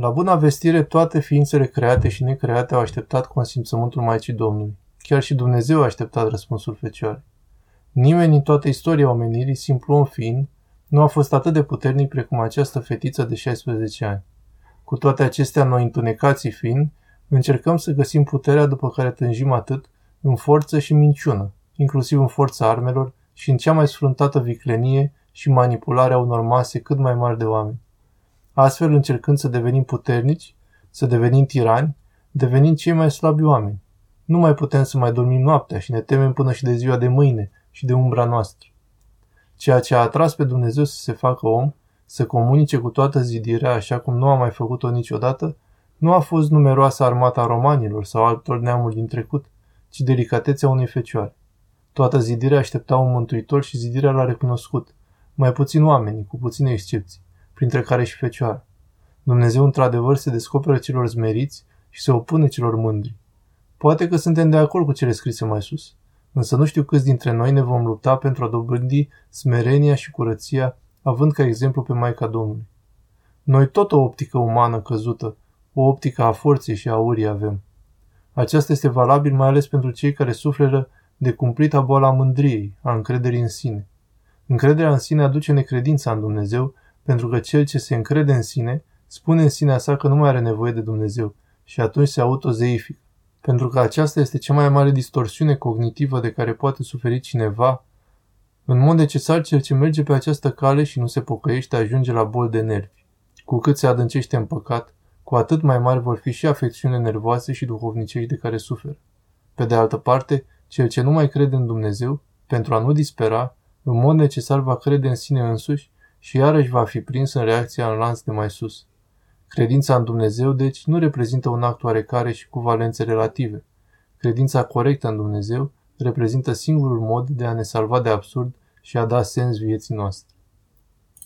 La buna vestire, toate ființele create și necreate au așteptat consimțământul Maicii Domnului. Chiar și Dumnezeu a așteptat răspunsul Fecioarei. Nimeni în toată istoria omenirii, simplu om fiind, nu a fost atât de puternic precum această fetiță de 16 ani. Cu toate acestea, noi întunecații fiind, încercăm să găsim puterea după care tânjim atât în forță și minciună, inclusiv în forța armelor și în cea mai sfruntată viclenie și manipularea unor mase cât mai mari de oameni. Astfel, încercând să devenim puternici, să devenim tirani, devenind cei mai slabi oameni. Nu mai putem să mai dormim noaptea și ne temem până și de ziua de mâine și de umbra noastră. Ceea ce a atras pe Dumnezeu să se facă om, să comunice cu toată zidirea așa cum nu a mai făcut-o niciodată, nu a fost numeroasa armata romanilor sau altor neamuri din trecut, ci delicatețea unei fecioare. Toată zidirea aștepta un mântuitor și zidirea l-a recunoscut. Mai puțin oamenii, cu puține excepții, printre care și fecioara. Dumnezeu într-adevăr se descoperă celor zmeriți și se opune celor mândri. Poate că suntem de acord cu cele scrise mai sus, însă nu știu câți dintre noi ne vom lupta pentru a dobândi smerenia și curăția, având ca exemplu pe Maica Domnului. Noi tot o optică umană căzută, o optică a forței și a urii avem. Aceasta este valabil mai ales pentru cei care suferă de cumplita boala mândriei, a încrederii în sine. Încrederea în sine aduce necredința în Dumnezeu, pentru că cel ce se încrede în sine, spune în sinea sa că nu mai are nevoie de Dumnezeu și atunci se autozeifică. Pentru că aceasta este cea mai mare distorsiune cognitivă de care poate suferi cineva. În mod necesar, cel ce merge pe această cale și nu se pocăiește ajunge la bol de nervi. Cu cât se adâncește în păcat, cu atât mai mari vor fi și afecțiune nervoase și duhovnicești de care suferă. Pe de altă parte, cel ce nu mai crede în Dumnezeu, pentru a nu dispera, în mod necesar va crede în sine însuși și iarăși va fi prins în reacția în lanț de mai sus. Credința în Dumnezeu, deci, nu reprezintă un act oarecare și cu valențe relative. Credința corectă în Dumnezeu reprezintă singurul mod de a ne salva de absurd și a da sens vieții noastre.